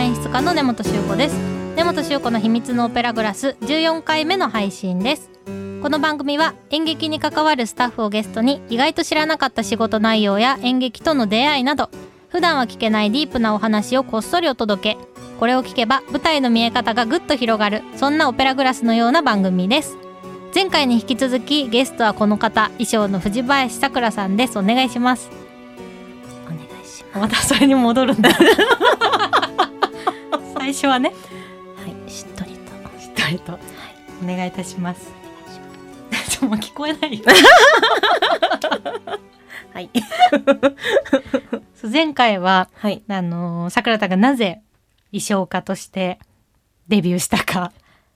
画演出家の根本修子です。根本修子の秘密のオペラグラス14回目の配信です。この番組は演劇に関わるスタッフをゲストに意外と知らなかった仕事内容や演劇との出会いなど普段は聞けないディープなお話をこっそりお届け。これを聞けば舞台の見え方がぐっと広がるそんなオペラグラスのような番組です。前回に引き続きゲストはこの方衣装の藤林さくらさんです。お願いします。お願いしまたそれに戻るんだ最初はね。はいしっとりと。しっとりと、お願いいたします。ちょもう聞こえないよ。はい。そう前回ははい。あのー桜田がなぜ衣装家としてデビューしたか。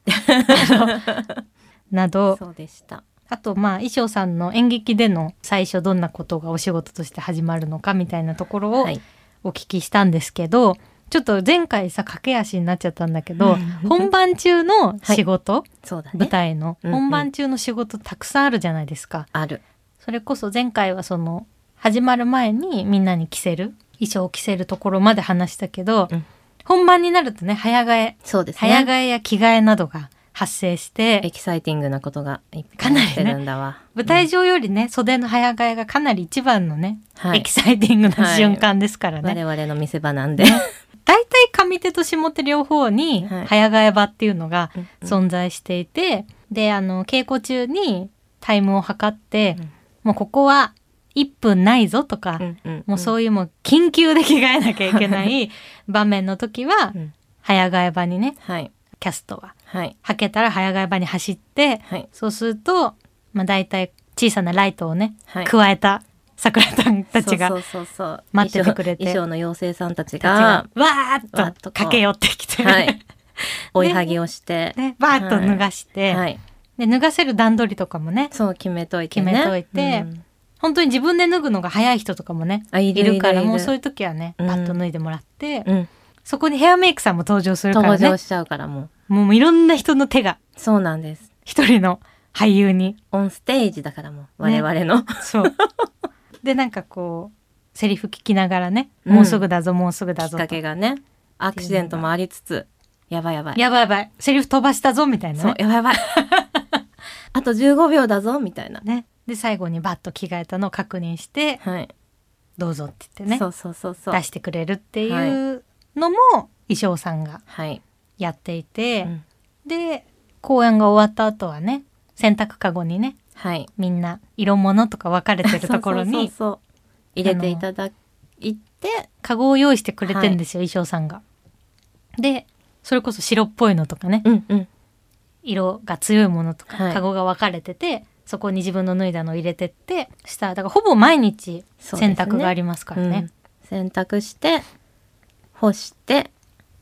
など。そうでした。あとまあ衣装さんの演劇での最初どんなことがお仕事として始まるのかみたいなところをはい。お聞きしたんですけど、ちょっと前回さ駆け足になっちゃったんだけど、うん。本番中の仕事、そうだね。舞台の。うんうん。本番中の仕事たくさんあるじゃないですか。ある。それこそ前回はその始まる前にみんなに着せる？衣装を着せるところまで話したけど、うん。本番になるとね早替え。そうです早替えや着替えなどが発生してエキサイティングなことがいっぱいしてるんだわ。舞台上よりね、袖の早替えがかなり一番のね、はい。エキサイティングな瞬間ですからね。我々の見せ場なんで 大体上手と下手両方にはい。早替え場っていうのがうんうん。存在していて、であの稽古中にタイムを測って、うん。もうここは1分ないぞとか、うんうん。もうそういうもう緊急で着替えなきゃいけない 場面の時はうん。早替え場にねはい。キャストは。はい。はけたら早替え場に走ってはい。そうすると、まあ、大体小さなライトをね、はい。加えた桜さんたちが待っててくれて。衣装の妖精さんたちががわーっっとと駆け寄ってきて、はい。追いはぎをして、ね、バーッと脱がして、はい。で脱がせる段取りとかもね。そう決めといてね。決めといて。うん。本当に自分で脱ぐのが早い人とかもねあいるからもうそういう時はねうん。パッと脱いでもらって、うん。そこにヘアメイクさんも登場するからね。登場しちゃうからもう。もういろんな人の手がそうなんです。一人の俳優に。オンステージだからもう我々の、そう でなんかこうセリフ聞きながらね、うん。もうすぐだぞもうすぐだぞきっかけがねアクシデントもありつつやばいやばい。やばいやばい。セリフ飛ばしたぞみたいなね。そうやばいやばい。あと15秒だぞみたいな。ね。で最後にバッと着替えたのを確認してはい、どうぞって言ってね。そうそうそうそう。出してくれるっていうのも衣装さんがはい、やっていて、うん。で公演が終わった後はね洗濯かごにねはい。みんな色物とか分かれてるところに そうそう入れていただいてかごを用意してくれてんですよ、衣装さんが。でそれこそ白っぽいのとかね。うんうん。色が強いものとか、はい。カゴが分かれててそこに自分の脱いだのを入れてってしただからほぼ毎日洗濯がありますからね。うん。洗濯して干して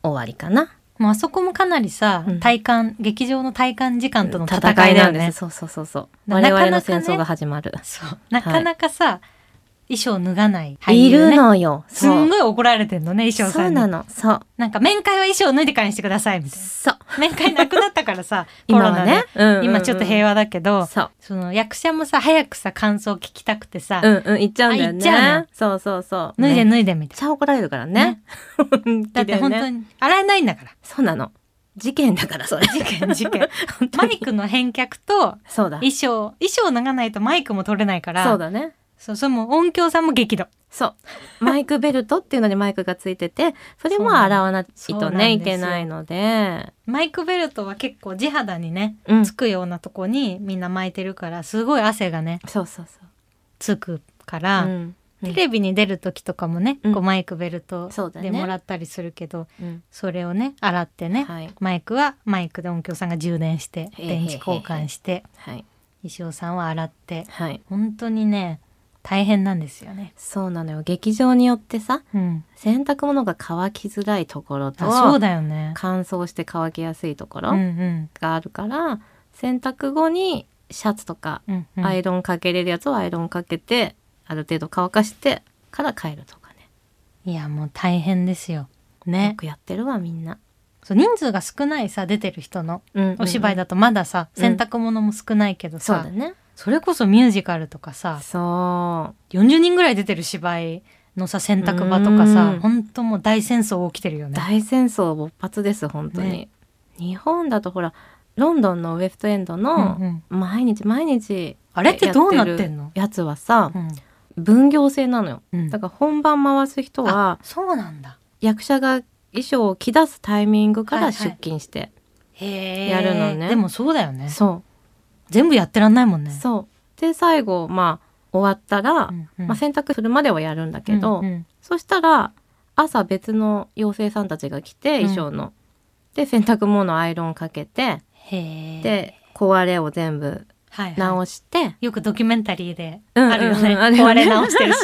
終わりかなもうあそこもかなりさ、うん。体感劇場の体感時間との戦いだよね。なんです。そうそうそうそう。な我々のなかなかね戦争が始まる、そう。なかなかさ、衣装脱がない俳いるのよ。すんごい怒られてんのね衣装さに。そうんなの。そう。なんか面会は衣装脱いでからにしてくださいみたいそう。な面会なくなったからさ コ今ロナで、はね、うんうんうん。今ちょっと平和だけど、そう。その役者もさ早くさ感想聞きたくてさ、うんうん言っちゃうんだよあ言っちゃうねそうそうそう。脱いでめっ脱いでみたいちゃ怒られるからね。ね。な。だって本当にに洗えないんだから。そうなの。事件だからそれ。事件事件。マイクの返却とそうだ。衣装衣装脱がないとマイクも取れないから。そうだねそうそれも音響さんも激怒。そう。マイクベルトっていうのにマイクがついてて それも洗わないとねいけないので。マイクベルトは結構地肌にねうん。つくようなとこにみんな巻いてるからすごい汗がねそうそうそつくかうら。うん。テレビに出る時とかもね、うん。こうマイクベルトでもらったりするけどうん。それをね洗ってね、はい。マイクはマイクで音響さんが充電して電池交換してはい。衣装さんは洗ってはい。本当にね大変なんですよね。そうなのよ。劇場によってさうん、洗濯物が乾きづらいところとあそうだよね。乾燥して乾きやすいとこうんろうん。があるから、洗濯後にシャツとかうんうん。アイロンかけれるやつをアイロンかけて、ある程度乾かしてから帰るとかね。いやもう大変ですよ。よね。くやってるわみんな、そう人数が少ないさ出てる人のうん。お芝居だとまださ、うん。洗濯物も少ないけどさ、そうだねそれこそミュージカルとかさそ40人ぐらい出てる芝居のさ洗濯場とかさうん。本当もう大戦争起きてるよね。大戦争勃発です本当に、ね。日本だとほらロンドンのウェストエンドの毎日毎日あれってどうなってんの？やつはさうん。分業制なのよ。うん。だから本番回す人はそうなんだ。役者が衣装を着出すタイミングからはいはい。出勤して。やるのね。でもそうだよね。そ全部やってらんないもんね。うそう。で最後まあ終わったら、うんうん。まあ、洗濯するまではやるんだけど、うんうん。そしたら朝別の妖精さんたちが来てうん。衣装の、で洗濯物アイロンかけて。で壊れを全部はいはい。直して、よくドキュメンタリーでうんあるよね。うんうん。あるよね。壊れ直してるし。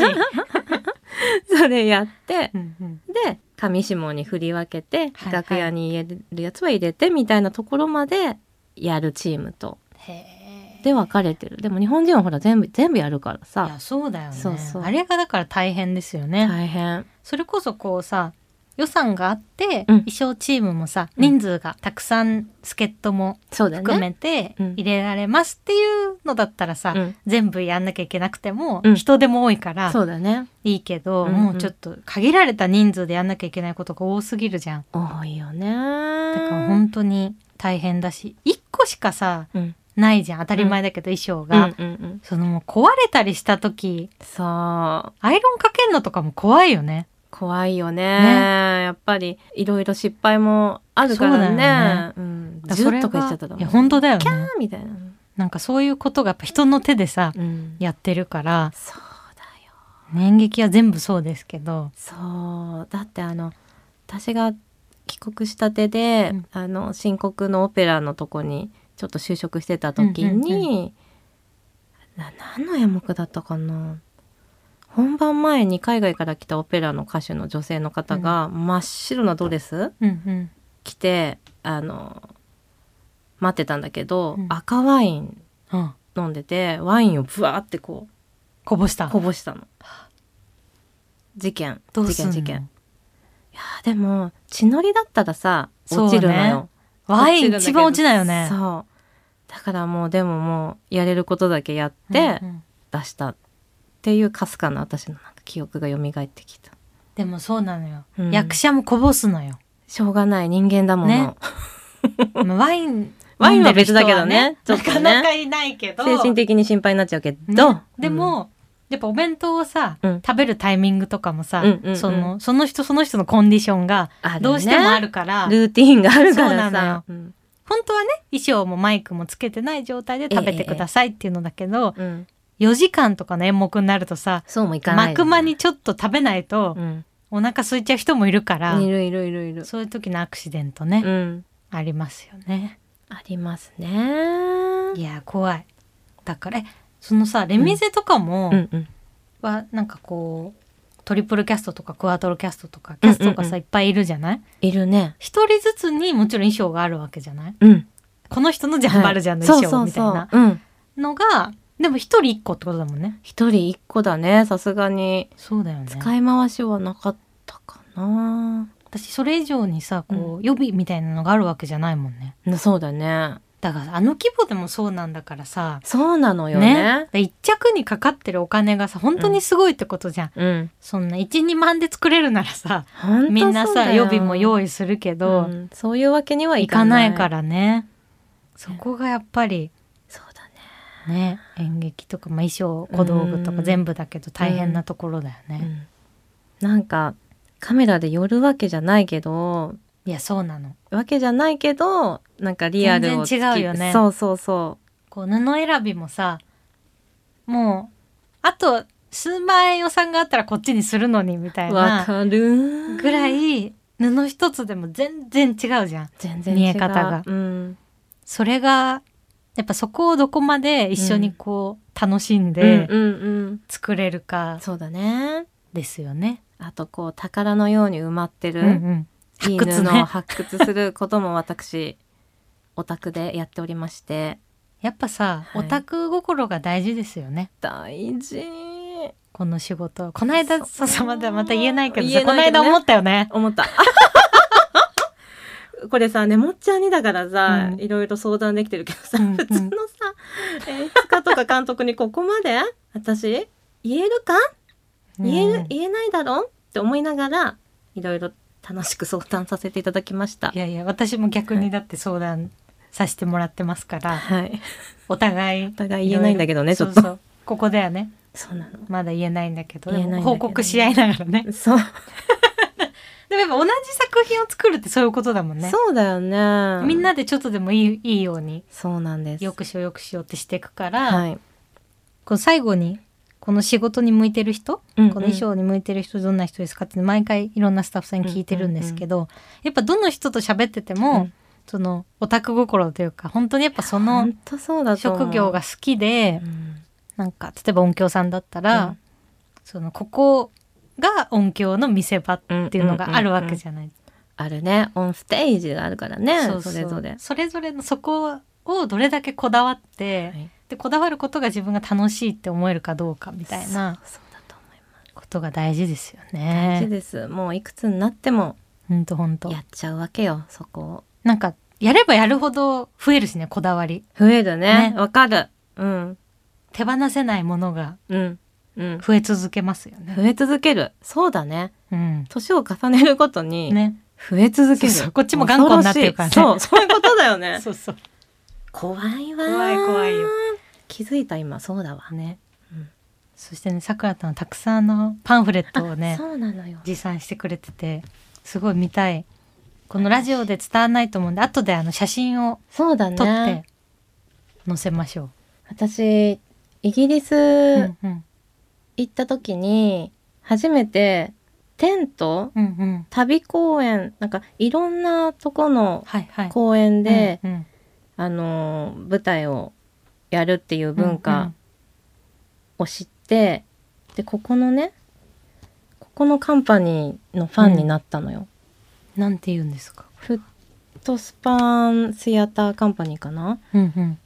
それやってうんうん。で上下に振り分けて、はいはい。楽屋に入れるやつは入れてみたいなところまでやるチームと。へえ。で分かれてる。でも日本人はほら全部全部やるからいさやそうだよね。そうそう。あれがだから大変ですよね、大変。それこそこうさ予算があって、うん。衣装チームもさうん。人数がたくさん助っ人も含めてうん。入れられますっていうのだったらさ、うん。全部やんなきゃいけなくても、うん。人手も多いからそうだね。いいけど、うんうん。もうちょっと限られた人数でやんなきゃいけないことが多すぎるじゃん。多いよね。だから本当に大変だし1個しかさうんないじゃん。当たり前だけど衣装が、うんうんうん。そのもう壊れたりした時そう。アイロンかけんのとかも怖いよね。怖いよね。ね。やっぱりいろいろ失敗もあるからそうだよね。ねうん、っとかしちゃがったらいや本当だよね。キャーみたいな、なんかそういうことがやっぱ人の手でさうん、やってるから。そうだよ。演劇は全部そうですけど。そう。だってあの私が帰国したてで、うん。あの新国のオペラのとこにちょっと就職してた時に、な何の演目だったかな。本番前に海外から来たオペラの歌手の女性の方が真っ白なドレスうんうん。着てあの待ってたんだけど、うん。赤ワインうん。飲んでてワインをブワーってここぼした。うこぼしたの。事件事件事件。いやーでも血のりだったらさ落ちるのよ。ワイン一番落ちないよね。そう。だからもうでももうやれることだけやってうんうん。出したっていうかすかな私のなんか記憶が蘇ってきた。でもそうなのよ、うん。役者もこぼすのよ。しょうがない人間だもの。ね。まあワイン ワインは別だけどねちょっとね。なかなかいないけど。精神的に心配になっちゃうけど。ね。でも、やっぱお弁当をさ、うん。食べるタイミングとかもさ、うんうんうん。そのその人その人のコンディションがどうしてもあるから、ルーティーンがあるからさ。うん本当はね衣装もマイクもつけてない状態で食べてくださいっていうのだけど、うん4時間とかの演目になるとさそうもいかない。幕間にちょっと食べないとうん。お腹空いちゃう人もいるから、いるいるいるいる。そういう時のアクシデントね、うん。ありますよね。ありますね。いや怖いだからえそのさレミゼとかも。はなんかこうトリプルキャストとかクワトロキャストとかキャストがさ、うんうんうんいっぱいいるじゃない？いるね。一人ずつにもちろん衣装があるわけじゃない？うん。この人のジャンバルジャンのそう衣装みたいなそうそう。うん。のがでも一人一個ってことだもんね一人一個だね。さすがに。そうだよね使い回しはなかったかな。私それ以上にさこう予備みたいなのがあるわけじゃないもんねそうだね。だからあの規模でもそうなんだからさ。そうなのよね。ね。一着にかかってるお金がさ本当にすごいってことじゃん、うん。そんな12万で作れるならさみんなさ予備も用意するけど、うん。そういうわけにはい行かな。い。いからね。そこがやっぱりそうだね。ね演劇とか、まあ、衣装小道具とかうん。全部だけど大変なところだよね、うん。なんかカメラで寄るわけじゃないけどいやそうなの。わけじゃないけどなんかリアルを全然違うよね。そうそうそこう布選びもさもうあと数万円予算があったらこっちにするのにみたうわいな。かる。ぐらい布一つでも全然違うじゃん。全然見え方が。うん。それがやっぱそこをどこまで一緒にこう楽しんでうんうんうん。作れるかそうだね。ですよね。あとこう宝のように埋まってる、うんうん発掘ね。布を発掘することも私 オタクでやっておりまして。やっぱさ、はい。オタク心が大事ですよね。大事。この仕事。この間そう。そうそうまだまた言えないけどさね。この間思ったよね。思った。これさねもっちゃんにだからさ、うん。いろいろ相談できてるけどさ、うんうん。普通のさ演出家とか監督にここまで私言えるか？言えうん言えないだろ？うって思いながらいろいろ楽しく相談させていただきましたい。やいや私も逆にだって相談させてもらってますから、はい。お互いお互い言えないんだけどね、ちょっと。そうそうここだよねそうなの。まだ言えないんだけど報告し合いながらねそう。でもやっぱ同じ作品を作るってそういうことだもんねそうだよね。みんなでちょっとでもいいいいようにそうなんです。よくしようよくしようってしていくから、はい。この最後にこの仕事に向いてる人、うんうん。この衣装に向いてる人どんな人ですかって毎回いろんなスタッフさんに聞いてるんですけど、やっぱどの人と喋ってても、うん。そのオタク心というか本当にやっぱその職業が好きで、うん。なんか例えば音響さんだったら、うん。そのここが音響の見せ場っていうのがあるわけじゃない。あるね。オンステージがあるからね。それぞれ。それぞれのそこをどれだけこだわって、はいでこだわることが自分が楽しいって思えるかどうかみたいな。ことが大事ですよ大事ね。です。もういくつになってもほんとほんとやっちゃうわけよ。そこを。なんかやればやるほど増えるしねこだわり増えるね。ねわ、かる。うん。手放せないものがうん。うん。増え続けますよね。増え続ける。そうだね。うん、年を重ねるごとにね増え続ける。そうそうこっちも頑固になってるからねそう、そういうことだよね。そうそう怖いわー。怖い怖いよ。気づいた今、そうだわ。ね、うんそしてねさくらたんはたくさんのパンフレットをあね そうなのよ。持参してくれててすごい見たいこのラジオで伝わらないと思うんで後であの写真をそうだね。撮って載せましょ私、イギリス行った時に、初めてテントうんうん旅公演、なんかいろんなとこの。公演で、あのー舞台をやるっていう文化を知って、でここのねここのカンパニーのファンになったのよ、なんて言うんですか？フットスパーンシアターカンパニーかな？うんうん。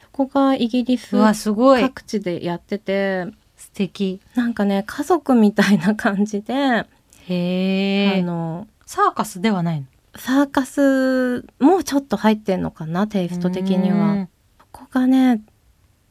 そこがイギリスうわすごい各地でやってて素敵。なんかね家族みたいな感じで、へえ。あのサーカスではないの？サーカスもちょっと入ってんのかなテイスト的には。がね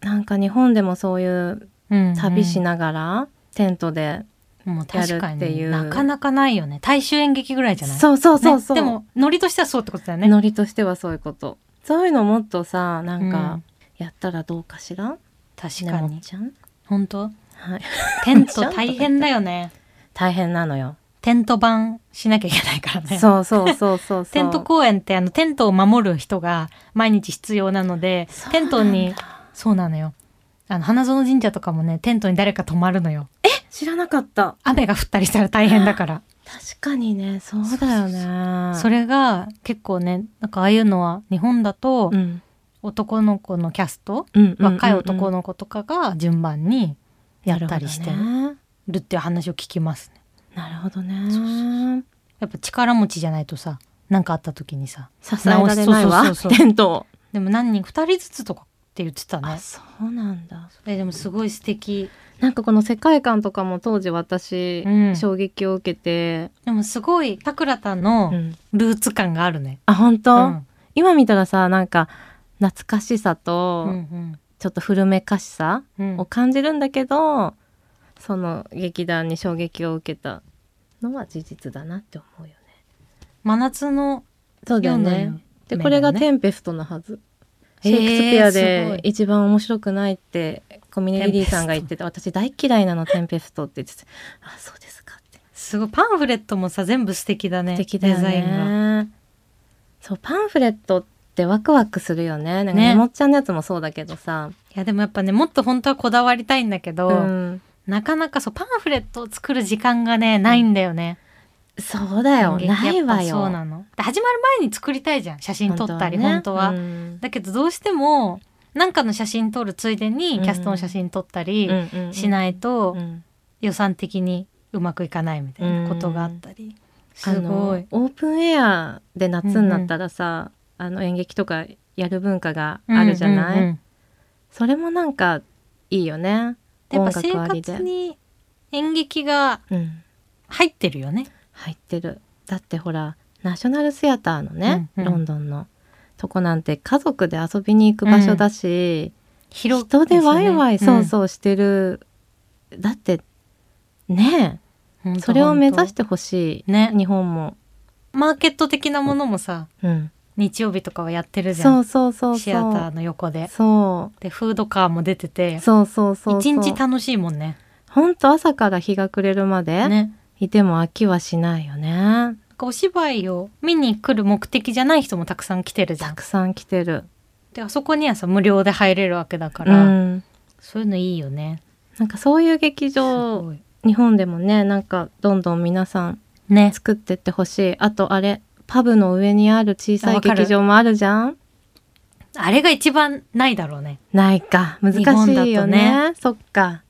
なんか日本でもそういううん。旅しな。ながらテントでもう確かにやるっていうなかなかないよね。大衆演劇ぐらいじゃない？そうそうそうそう、ねでもノリとしてはそうってことだよね。ノリとしてはそういうことそういうのもっとさなんかうんやったらどうかしら、ね確かに。ちゃん？本当？はいテント大変だよね。大変なのよ、テント版しなきゃいけないからね。そうそうそうそうそう。テント公演ってあのテントを守る人が毎日必要なのでテントにそうなのよ。あの花園神社とかもねテントに誰か泊まるのよ。知らなかった。雨が降ったりしたら大変だから。確かにね。そうだよね。それが結構ねなんかああいうのは日本だとうん。男の子のキャスト、うん若い男のの子とかが順番にやったりしてなるっていう話を聞きますねるほどね。やっぱ力持ちじゃないとさ何かあった時にさ支えられないわ。テントをでも何人2人ずつとかって言ってたね。あそうなんだ。えでもすごい素敵。なんかこの世界観とかも当時私、うん。衝撃を受けて、でもすごいさくらたんのうん。ルーツ感があるね。あ本当、うん。今見たらさなんか懐かしさと、うんちょっと古めかしさうんを感じるんだけど、その劇団に衝撃を受けたのは事実だなって思うよね。真夏のそうだよ夜のね。で夢これがテンペストのはず。シェイクスピアでい一番面白くないってコミュニティリーさんが言ってて私大嫌いなのテンペストって言っててあそうですかってすごいパンフレットもさ全部素敵だね。素敵だよデザインが。ねそうパンフレットってワクワクするよねなんかねねもっちゃんのやつもそうだけどさ、いやでもやっぱねもっと本当はこだわりたいんだけど、うん、なかなかそうパンフレットを作る時間がねないんだよね。そうだよ。ないわよ。そうなの。で始まる前に作りたいじゃん写真撮ったり本当は。ね。うん。だけどどうしてもなんかの写真撮るついでにキャストの写真撮ったりうんうんうん。しないとうん。予算的にうまくいかないみたいなことがあったり。すごい。オープンエアで夏になったらさ、あの演劇とかやる文化があるじゃない、うんうんうん。それもなんかいいよねやっぱ生活に演劇がうん、入ってるよね。入ってる。だってほらナショナルシアターのね、うんうん。ロンドンのとこなんて家族で遊びに行く場所だし、広人でワイワイ、そうそうしてる、だってねえそれを目指しててほしい、ね。日本も、マーケット的なものもさうん、日曜日とかはやってるじゃん。そうそうそうそう。シアターの横で。そでフードカーも出てて。うそうそうそう。一日楽しいもんね。ほんと朝から日が暮れるまでね。いても飽きはしないよね。お芝居を見に来る目的じゃない人もたくさん来てるじゃん。たくさん来てる。であそこにはさ無料で入れるわけだかうら、ん。そういうのいいよね。なんかそういう劇す場日本でもねなんかどんどん皆さんね。作ってってほしい。あとあれパブの上にある小さい劇場もあるじゃん？あれが一番ないだろうね。ないか。難しいよね。そっか、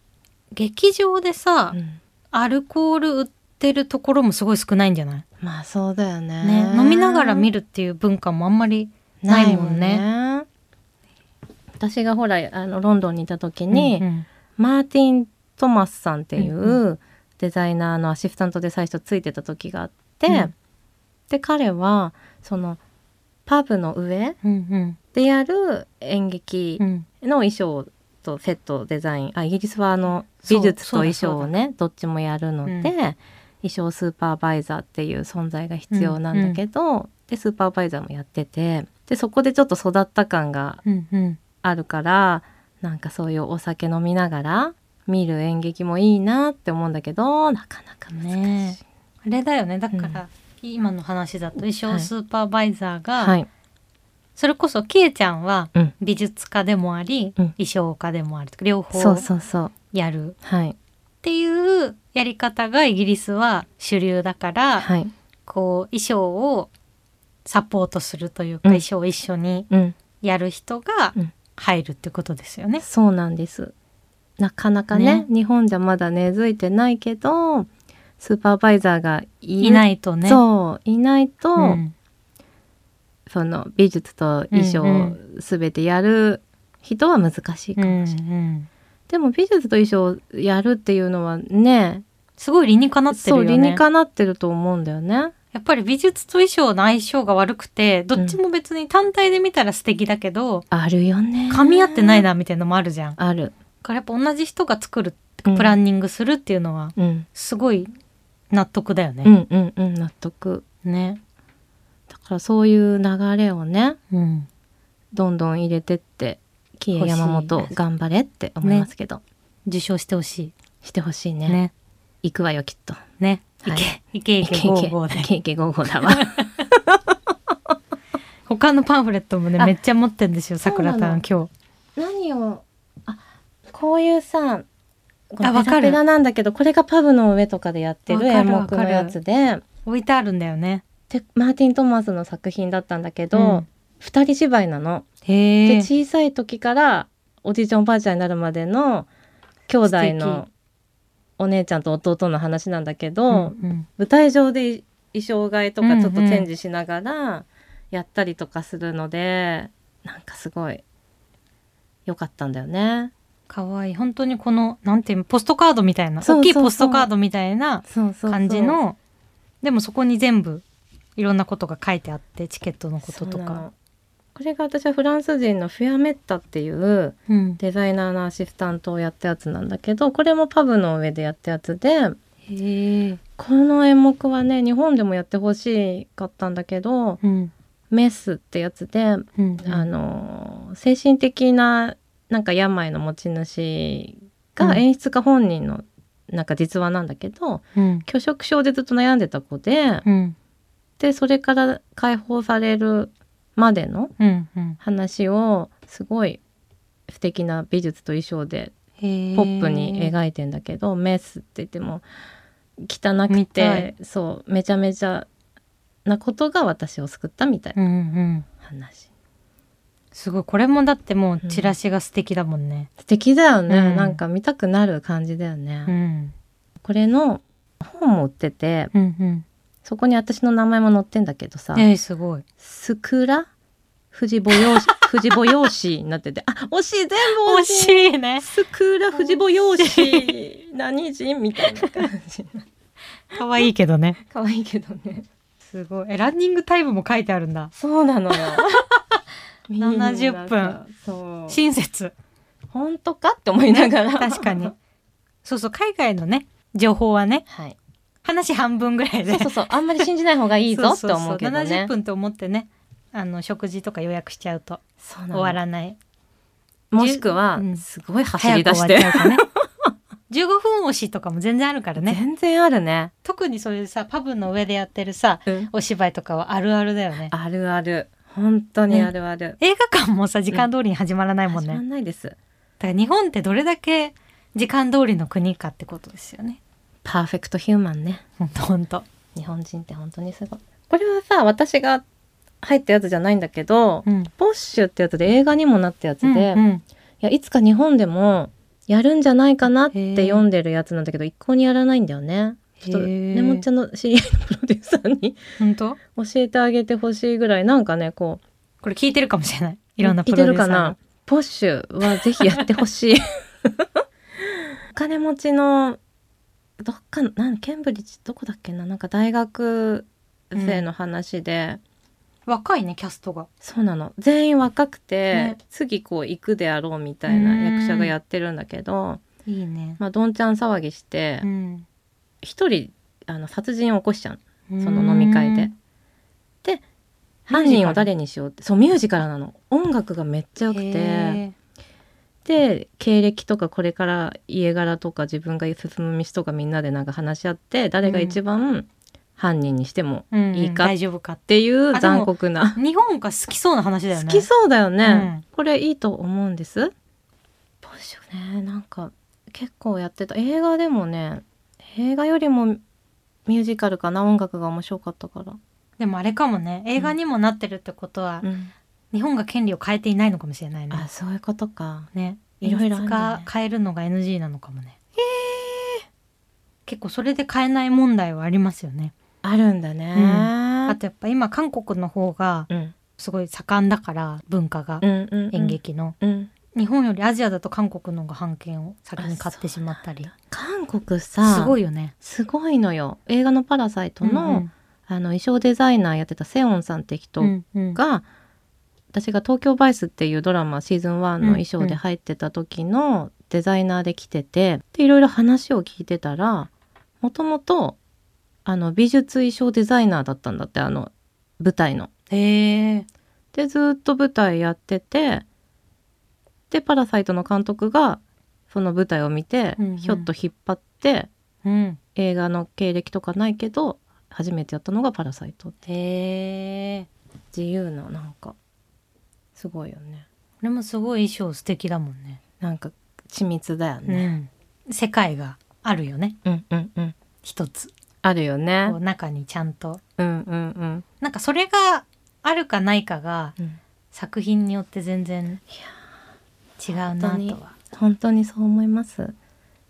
劇場でさ、うん。アルコール売ってるところもすごい少ないんじゃない？まあそうだよね。ね。飲みながら見るっていう文化もあんまりないもんね。んね。私がほらあのロンドンにいた時に、うんうん。マーティン・トマスさんっていう、うん。デザイナーのアシスタントで最初ついてた時があって、うんで彼はそのパブの上うんでやる演劇うん。うんの衣装とセットデザイン。あイギリスはあの美術と衣装をねどっちもやるので、うん。衣装スーパーバイザーっていう存在が必要なんだけど、でスーパーバイザーもやっててでそこでちょっと育った感がうんうん。あるからなんかそういうお酒飲みながら見る演劇もいいなって思うんだけどなかなか難しい。ねあれだよね。だから、今の話だと衣装スーパーバイザーが、はい、それこそキエちゃんはうん、美術家でもあり、うん。衣装家でもある両方そうそうそう。やる。っはい。ていうやり方がイギリスは主流だから、はい。こう衣装をサポートするというか、うん。衣装を一緒にうん。やる人がうん。入るってことですよね。そうなんです。なかなかねね。日本じゃまだ根付いてないけどスーパーバイザーがいないとね。そういないと、うんその美術と衣装全てやる人は難しいかうんもしれない、うんでも美術と衣装をやるっていうのはねすごい理にかなってるそうよね。理にかなってると思うんだよね。やっぱり美術と衣装の相性が悪くてどっちも別に単体で見たら素敵だけど、あるよね。噛み合ってないなみたいなのもあるじゃん。だある。からやっぱ同じ人が作るうんプランニングするっていうのはうんすごい納得だよね。うんうんうん納得。ね。だからそういう流れをねうん。どんどん入れてってキエ欲しい山本頑張れって思いますけど、受賞してほししてほしいい。ねね。行くわよきっとね。はいいけ、いけいけゴーゴーでい。けいけゴーゴーだわ 他のパンフレットもね、あめっちゃ持ってんですよ、さくらたん今日。何をあこういうさこあわかるペラなんだけどこれがパブの上とかでやってる演目のやつで置いてあるんだよね。でマーティン・トマスの作品だったんだけど、うん二人芝居なの。へえ。で小さい時からおじいちゃんおばあちゃんになるまでの兄弟素のお姉ちゃんと弟の話なんだけど、うんうん舞台上で衣装替えとかちょっとうんうんチェンジしながらやったりとかするので、なんかすごい良かったんだよね。かわいい。本当にこの、なんていうのポストカードみたいな、大きいポストカードみたいな感じの、でもそこに全部いろんなことが書いてあって、チケットのこととか。これが私はフランス人のフェアメッタっていううん。デザイナーのアシスタントをやったやつなんだけどこれもパブの上でやったやつで。この演目はね日本でもやってほしかったんだけどうん。メスってやつで、うん。あの精神的ななんか病の持ち主が演出家本人のなんか実話なんだけど、うん。拒食症でずっと悩んでた子で、うん。でそれから解放されるまでの。話をすごい素敵な美術と衣装で。ポップに描いてんだけど、メスって言っても汚くてそうめちゃめちゃなことが私を救ったみたいな。話、すごい。これもだってもうチラシが素敵だもんね。素敵だよね、うんなんか見たくなる感じだよね、うん。これの本も売っててうんうん。そこに私の名前も載ってんだけどさえー、すごい。「スクラ富士母用紙富士母用紙」になっててあ惜しい全部惜惜しいね。スクラ富士母用紙何人？みたいな感じ 可愛いけどね。可愛いけどねすごい。え、ランニングタイムも書いてあるんだ。そうなのよ 70分。そう。親切。本当かって思いながら、確かに。そうそう、海外のね、情報はねはい。話半分ぐらいで。そうそうそうあんまり信じない方がいいぞ って思うけどね。70分と思ってねあの食事とか予約しちゃうと終わらない。もしくはうん。すごい走り出して、ね。15分押しとかも全然あるからね。全然あるね、特にそういうさパブの上でやってるさうん。お芝居とかはあるあるだよね。あるある本当にあるある、映画館もさ時間通りに始まらないもんね、始まだんないです。から日本ってどれだけ時間通りの国かってことですよね。パーフェクトヒューマンね。ほんとほんと日本人って本当にすごい。これはさ私が入ったやつじゃないんだけど、うん。ポッシュってやつで映画にもなったやつで、いうんうん。やいつか日本でもやるんじゃないかなって読んでるやつなんだけど一向にやらないんだよねちょっとねもっちゃんの知り合いのプロデューサーに本当？教えてあげてほしいぐらいなんかねこうこれ聞いてるかもしれない。いろんなプロデューサーが。いてるかな？ポッシュはぜひやってほしい。お金持ちのどっかのなんケンブリッジどこだっけな？なんか大学生の話で、若いねキャストが。そうなの。全員若くて、ね。次こう行くであろうみたいな役者がやってるんだけど、いいね。まあ、どんちゃん騒ぎしてうん一、人あの殺人を起こしちゃう。その飲み会で。で犯人を誰にしようって。そうミュージカルなの。音楽がめっちゃ良くて。へで経歴とかこれから家柄とか自分が進む道とかみんなでなんか話し合って誰が一番犯人にしてもいいかっ大丈夫かて。いう残酷な、日本が好きそうな話だよね。好きそうだよね、うん。これいいと思うんです。ポッシュね。なんか結構やってた。映画でもね映画よりもミュージカルかな音楽が面白かったから、でもあれかもね。映画にもなってるってことは、うん。日本が権利を変えていないのかもしれないね。あそういうことか。ね。いろいろある演出んだね。家変えるのが NG なのかもね。結構それで変えない問題はありますよね。あるんだね、あとやっぱ今韓国の方がうん。すごい盛んだから文化が、うんうんうん。演劇の。うん日本よりアジアだと韓国の方が版権を先に買ってしまったり。韓国さすごいよね。すごいのよ。映画の「パラサイトの」うんあの衣装デザイナーやってたセオンさんって人うんうん。が、私が「東京バイス」っていうドラマシーズン1の衣装で入ってた時のデザイナーで来ててでいろいろ話を聞いてたらもともとあの美術衣装デザイナーだったんだってあの舞台の。へえでずっと舞台やっててで「パラサイト」の監督がその舞台を見て、うんうん。ひょっと引っ張ってうん。映画の経歴とかないけど初めてやったのが「パラサイト」へえ自由ななんかすごいよね。これもすごい衣装素敵だもんね。なんか緻密だよね、うん、世界があるよね。うん、うんうん。一つ。あるよね。中にちゃんと。うんうんうん。なんかそれがあるかないかがうん。作品によって全然違うなとは。本当にそう思います。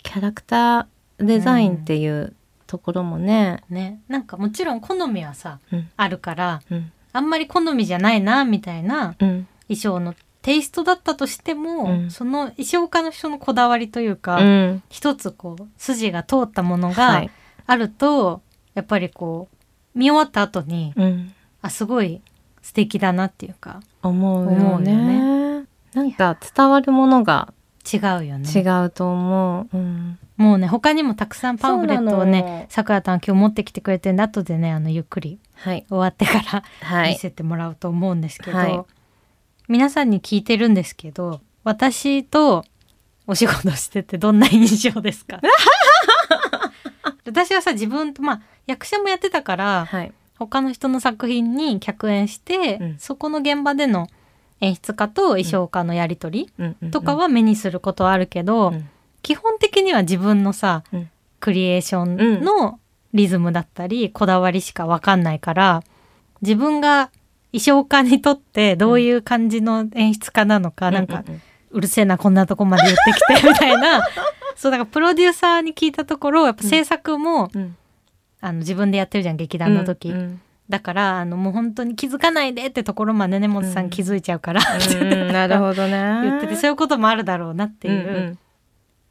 キャラクターデザインっていうところもね。ね。なんかもちろん好みはさうん。あるからうん。あんまり好みじゃないなみたいなうん。衣装のテイストだったとしても、うん。その衣装家の人のこだわりというか、うん。一つこう筋が通ったものはがい。あると、やっぱりこう見終わった後にうん。あすごい素敵だなっていうか思うよ思うよねなんか伝わるものが違うよね。違うと思う、うん、もうね他にもたくさんパンフレットをねさくらたん今日持ってきてくれてるんで後でねあのゆっくりはい。終わってからはい。見せてもらうと思うんですけど、はい。皆さんに聞いてるんですけど私とお仕事しててどんな印象ですか？私はさ自分とまあ役者もやってたからはい。他の人の作品に客演して、うん。そこの現場での演出家と衣装家のやり取りとかは目にすることはあるけど、うん。基本的には自分のさ、うん。クリエーションのリズムだったり、こだわりしかわかんないから自分が衣装家にとってどういう感じの演出家なのか、なんかうるせえなこんなとこまで言ってきてみたいな。そうだからプロデューサーに聞いたところやっぱ制作も、うん。あの自分でやってるじゃん劇団の時、うん。うんだからあのもう本当に気づかないでってところまで根本さん気づいちゃうから、うんなるほどね。言っててそういうこともあるだろうなっていう、うん。うん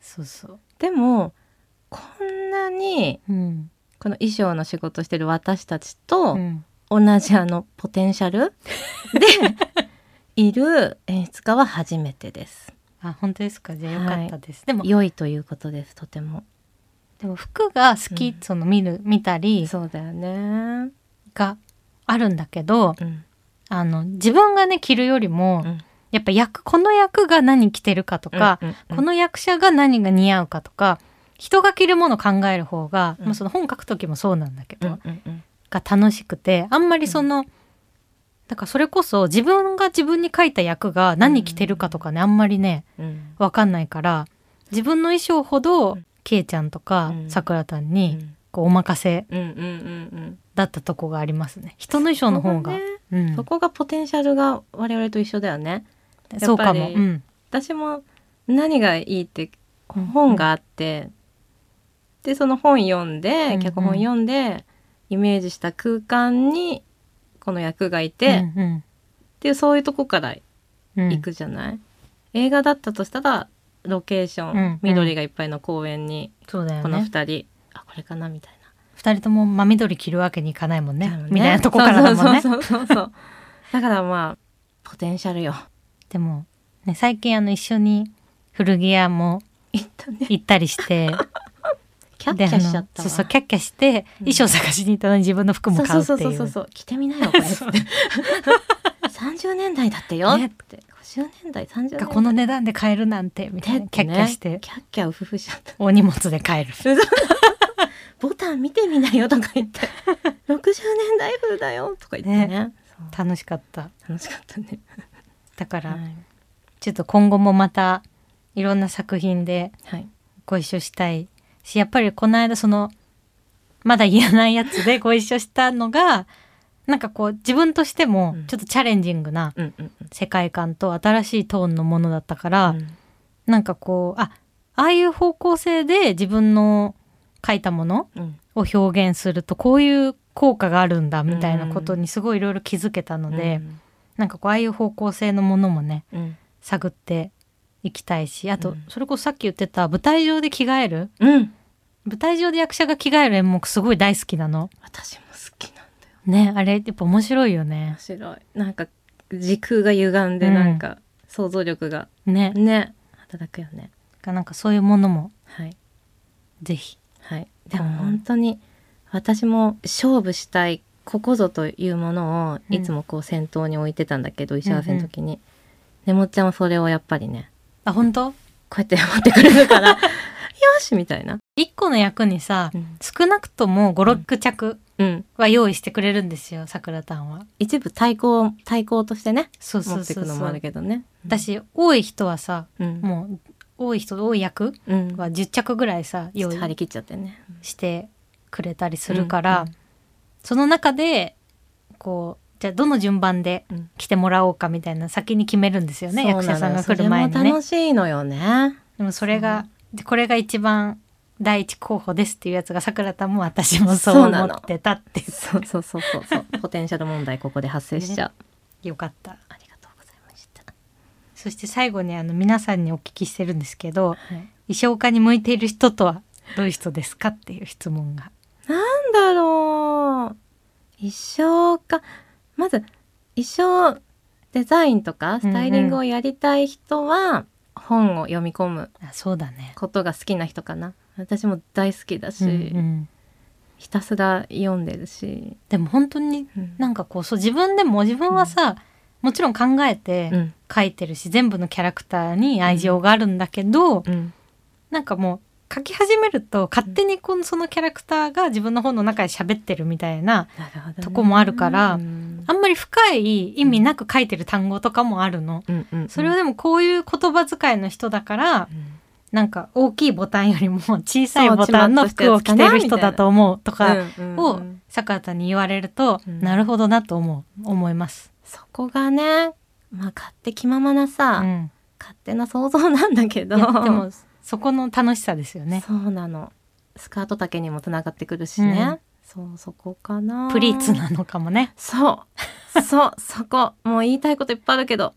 そうそう、でもこんなにうん。この衣装の仕事してる私たちとうん。同じあのポテンシャルで いる演出家は初めてです。あ本当ですか。じゃあよかったです、でも良いということですとても。でも服が好き、うん。その見る見たり。そうだよねがあるんだけどうん。あの自分がね着るよりも、うん。やっぱ役この役が何着てるかとか、うんうんうん。この役者が何が似合うかとか人が着るもの考える方が、うん。まあその本書く時もそうなんだけど、うんうんうん。が楽しくてあんまりその、だからそれこそ自分が自分に書いた役が何着てるかとかね、あんまりねうかんないから自分の衣装ほど、うん。けいちゃんとかうん。さくらたん。うにんこうお任せだったとこがありますね。人の衣装の方が。そこね。うん。そこがポテンシャルが我々と一緒だよね。そうかも、うん、私も何がいいって本があって、でその本読んで、うんうん。脚本読んでイメージした空間にこの役がいて、っうんていうそういうとこからうん。うん行くじゃない、映画だったとしたらロケーション、うんうん。緑がいっぱいの公園にそうだよこのね二人、あこれかなみたい二人とも真緑着るわけにいかないもんね。な、みたいなとこからだもんね。そうそうそうだからまあポテンシャルよ。でも、ね、最近あの一緒に古着屋もいったね行ったりしてキャッキャしちゃったそうそうキャッキャして衣装探しに行ったのに自分の服も買うっていう。そうそうそうそう着てみなよこれ。って30年代だってよ。ね。って50年代30年代がこの値段で買えるなんてみたいな。キャッキャして。キャッキャウフフしちゃった。お荷物で買えるボタン見てみなよとか言って 60年代風だよとか言ってね。そう楽しかった。楽しかったね。だから、はい、ちょっと今後もまたいろんな作品ではい、ご一緒したいしやっぱりこの間そのまだ言えないやつで ご一緒したのがなんかこう自分としてもうん。ちょっとチャレンジングな世界観と新しいトーンのものだったから、うん。なんかこうあああいう方向性で自分の書いたものうん。を表現するとこういう効果があるんだみたいなことにすごいいろいろ気づけたので、なんかこうああいう方向性のものもねうん。探っていきたいしあとうん。それこそさっき言ってた舞台上で着替える？うん。舞台上で役者が着替える演目すごい大好きなの。私も好きなんだよ。ねあれやっぱ面白いよね。面。白い。なんか時空が歪んでうん。なんか想像力がね。ね働くよね。なんかそういうものもはい。ぜひ。はい、でもうん。本当に私も勝負したいここぞというものをうん。いつもこう先頭に置いてたんだけど、石合わせの時に、ねもっちゃんはそれをやっぱりねあ本当？こうやって持ってくれるから よしみたいな、一個の役にさうん。少なくとも56着うん、は用意してくれるんですよさくらたんは。一部対抗対抗としてねそう持っていくのもあるそうそうそう。けどね私多い人はさうん。もう多い人多い役うん。は10着ぐらいさ用意。張り切っちゃってねしてくれたりするから、うんその中でこうじゃあどの順番でうん。来てもらおうかみたいな先に決めるんですよねそうなの役者さんが来る前にね。楽しいのよね。でもそれがでこれが一番第一候補ですっていうやつがさくらたんも私もそう思ってたってそうそうそうそうそう。ポテンシャル問題ここで発生しちゃう、よかった。ありがとうございました、そして最後にあの皆さんにお聞きしてるんですけどはい。衣装家に向いている人とはどういう人ですかっていう質問が。なんだろう。衣装かまず衣装デザインとかスタイリングをやりたい人は本を読み込むあそうだね。ことが好きな人かな。私も大好きだし、うんうん。ひたすら読んでるし、でも本当にうん。なんかこうそう自分でも自分はさ、もちろん考えてうん。書いてるし、全部のキャラクターに愛情があるんだけど、うん。なんかもう書き始めると勝手にこのそのキャラクターが自分の本の中で喋ってるみたいなとこもあるからうん。あんまり深い意味なく書いてる単語とかもあるの。うん。うんそれをでもこういう言葉遣いの人だからうん。なんか大きいボタンよりも小さいボタンの服を着てる人だと思うとかうんうんをうん。坂田に言われると、うん。なるほどなと思う思います。そこがねまあ勝手気ままなさ、うん、勝手な想像なんだけど。でもそこの楽しさですよね。そうなの。スカート丈にもつながってくるしね、そうそこかな。プリーツなのかもね。そう。そうそこ。もう言いたいこといっぱいあるけど。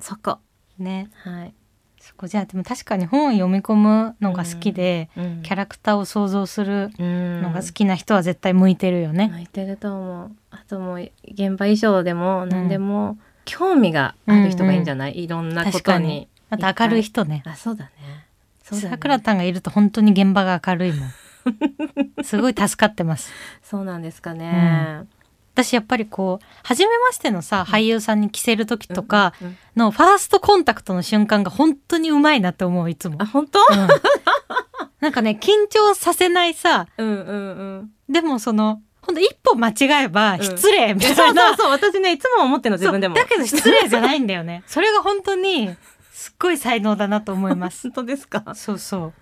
そこ。ね。はい、そこ。じゃあでも確かに本を読み込むのが好きで、うんキャラクターを想像するののが好きな人は絶対向いてるよね。向いてると思う。あともう現場衣装でも何でも興味がある人がいいんじゃない、いろんなことに。あと明るい人ね。あそうだねさくらたんがいると本当に現場が明るいもん。すごい助かってますそうなんですかね。私やっぱりこう初めましてのさ俳優さんに着せる時とかうんうんのファーストコンタクトの瞬間が本当にうまいなって思ういつもあ、、本当？うんなんかね緊張させないさうんうんうん。でもそのほんと一歩間違えばん失礼みたいな、そうそうそう、私ね、いつも思ってるの、自分でも。だけど失礼じゃないんだよねそれが本当にごい才能だなと思います 本当ですか？ちょそうそうっ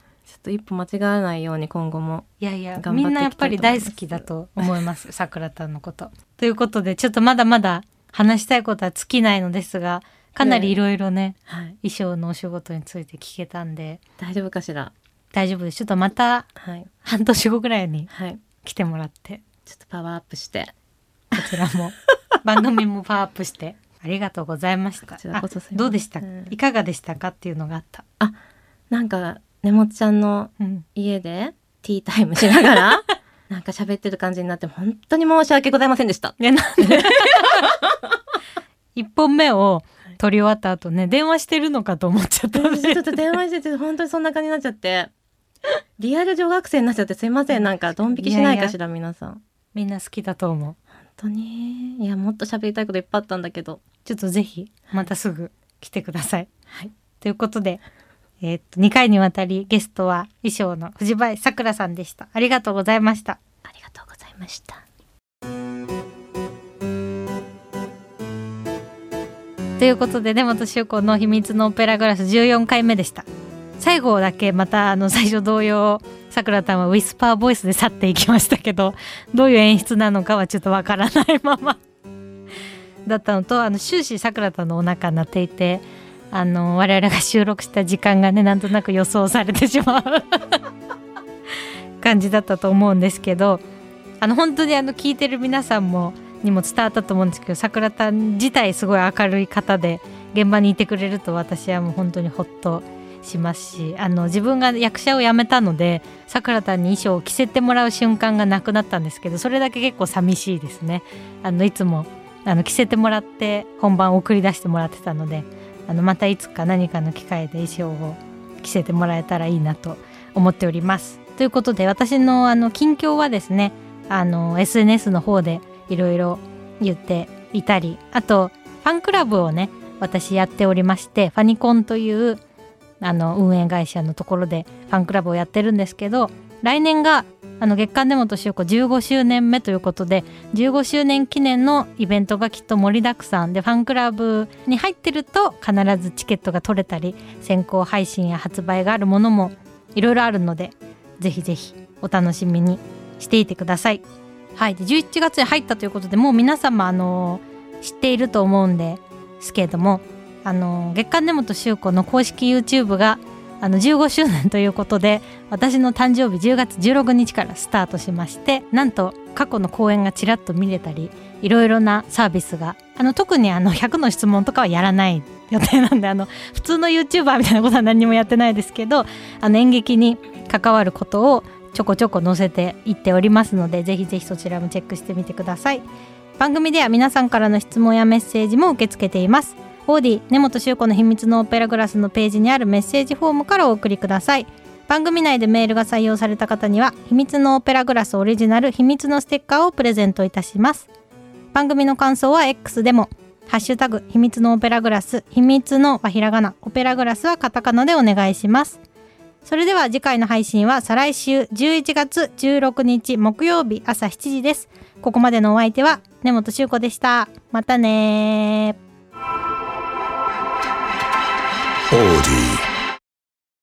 と一歩間違わないように、今後も。いやいやみんなやっぱり大好きだと思いますさくらたんのこと。ということでちょっとまだまだ話したいことは尽きないのですがかなりいろいろねはい。衣装のお仕事について聞けたんで大丈夫かしら？大丈夫ですちょっとまたはい。半年後ぐらいにはい。来てもらってちょっとパワーアップして。こちらも番組もパワーアップしてありがとうございました。どうでした？うん。いかがでしたか？っていうのがあった、なんか、ねもっちゃんのうん、家でティータイムしながら、なんか喋ってる感じになって、本当に申し訳ございませんでした。いやなんで？一本目を撮り終わった後ね電話してるのかと思っちゃった。ちょっと電話してて、本当にそんな感じになっちゃって。リアル女学生になっちゃってすいません。なんか、ドン引きしないかしら、皆さん。本みんな好きだと思う当に？いや、もっと喋りたいこといっぱいあったんだけど。ちょっとぜひまたすぐ来てください。はい。ということで、えーっと2回にわたりゲストは衣装の藤林さくらさんでした。ありがとうございました。ありがとうございました。ということで根本周子の秘密のオペラグラス14回目でした。最後だけまたあの最初同様さくらたんはウィスパーボイスで去っていきましたけどどういう演出なのかはちょっとわからないまま。だったのとあの終始さくらたんのお腹鳴っていてあの我々が収録した時間がねなんとなく予想されてしまう 感じだったと思うんですけどあの本当にあの聞いてる皆さんもにも伝わったと思うんですけど桜田自体すごい明るい方で現場にいてくれると私はもう本当にほっとしますしあの自分が役者を辞めたので桜田に衣装を着せてもらう瞬間がなくなったんですけどそれだけ結構寂しいですねあのいつもあの着せてもらって本番を送り出してもらってたのであのまたいつか何かの機会で衣装を着せてもらえたらいいなと思っております。ということで私のあの近況はですねあの SNS の方でいろいろ言っていたりあとファンクラブをね私やっておりましてファニコンというあの運営会社のところでファンクラブをやってるんですけど来年があの月刊根本修子15周年目ということで15周年記念のイベントがきっと盛りだくさんでファンクラブに入ってると必ずチケットが取れたり先行配信や発売があるものもいろいろあるのでぜひぜひお楽しみにしていてください。はい、で11月に入ったということでもう皆様あの知っていると思うんですけれどもあの月刊根本修子の公式 YouTube があの15周年ということで私の誕生日10月16日からスタートしましてなんと過去の公演がちらっと見れたりいろいろなサービスがあの特にあの100の質問とかはやらない予定なんであの普通の YouTuber みたいなことは何もやってないですけどあの演劇に関わることをちょこちょこ載せていっておりますのでぜひぜひそちらもチェックしてみてください。番組では皆さんからの質問やメッセージも受け付けています。オーディ根本修子の秘密のオペラグラスのページにあるメッセージフォームからお送りください。番組内でメールが採用された方には秘密のオペラグラスオリジナル秘密のステッカーをプレゼントいたします。番組の感想は X でもハッシュタグ秘密のオペラグラス秘密のはひらがなオペラグラスはカタカナでお願いします。それでは次回の配信は再来週11月16日木曜日朝7時です。ここまでのお相手は根本修子でした。またね Body.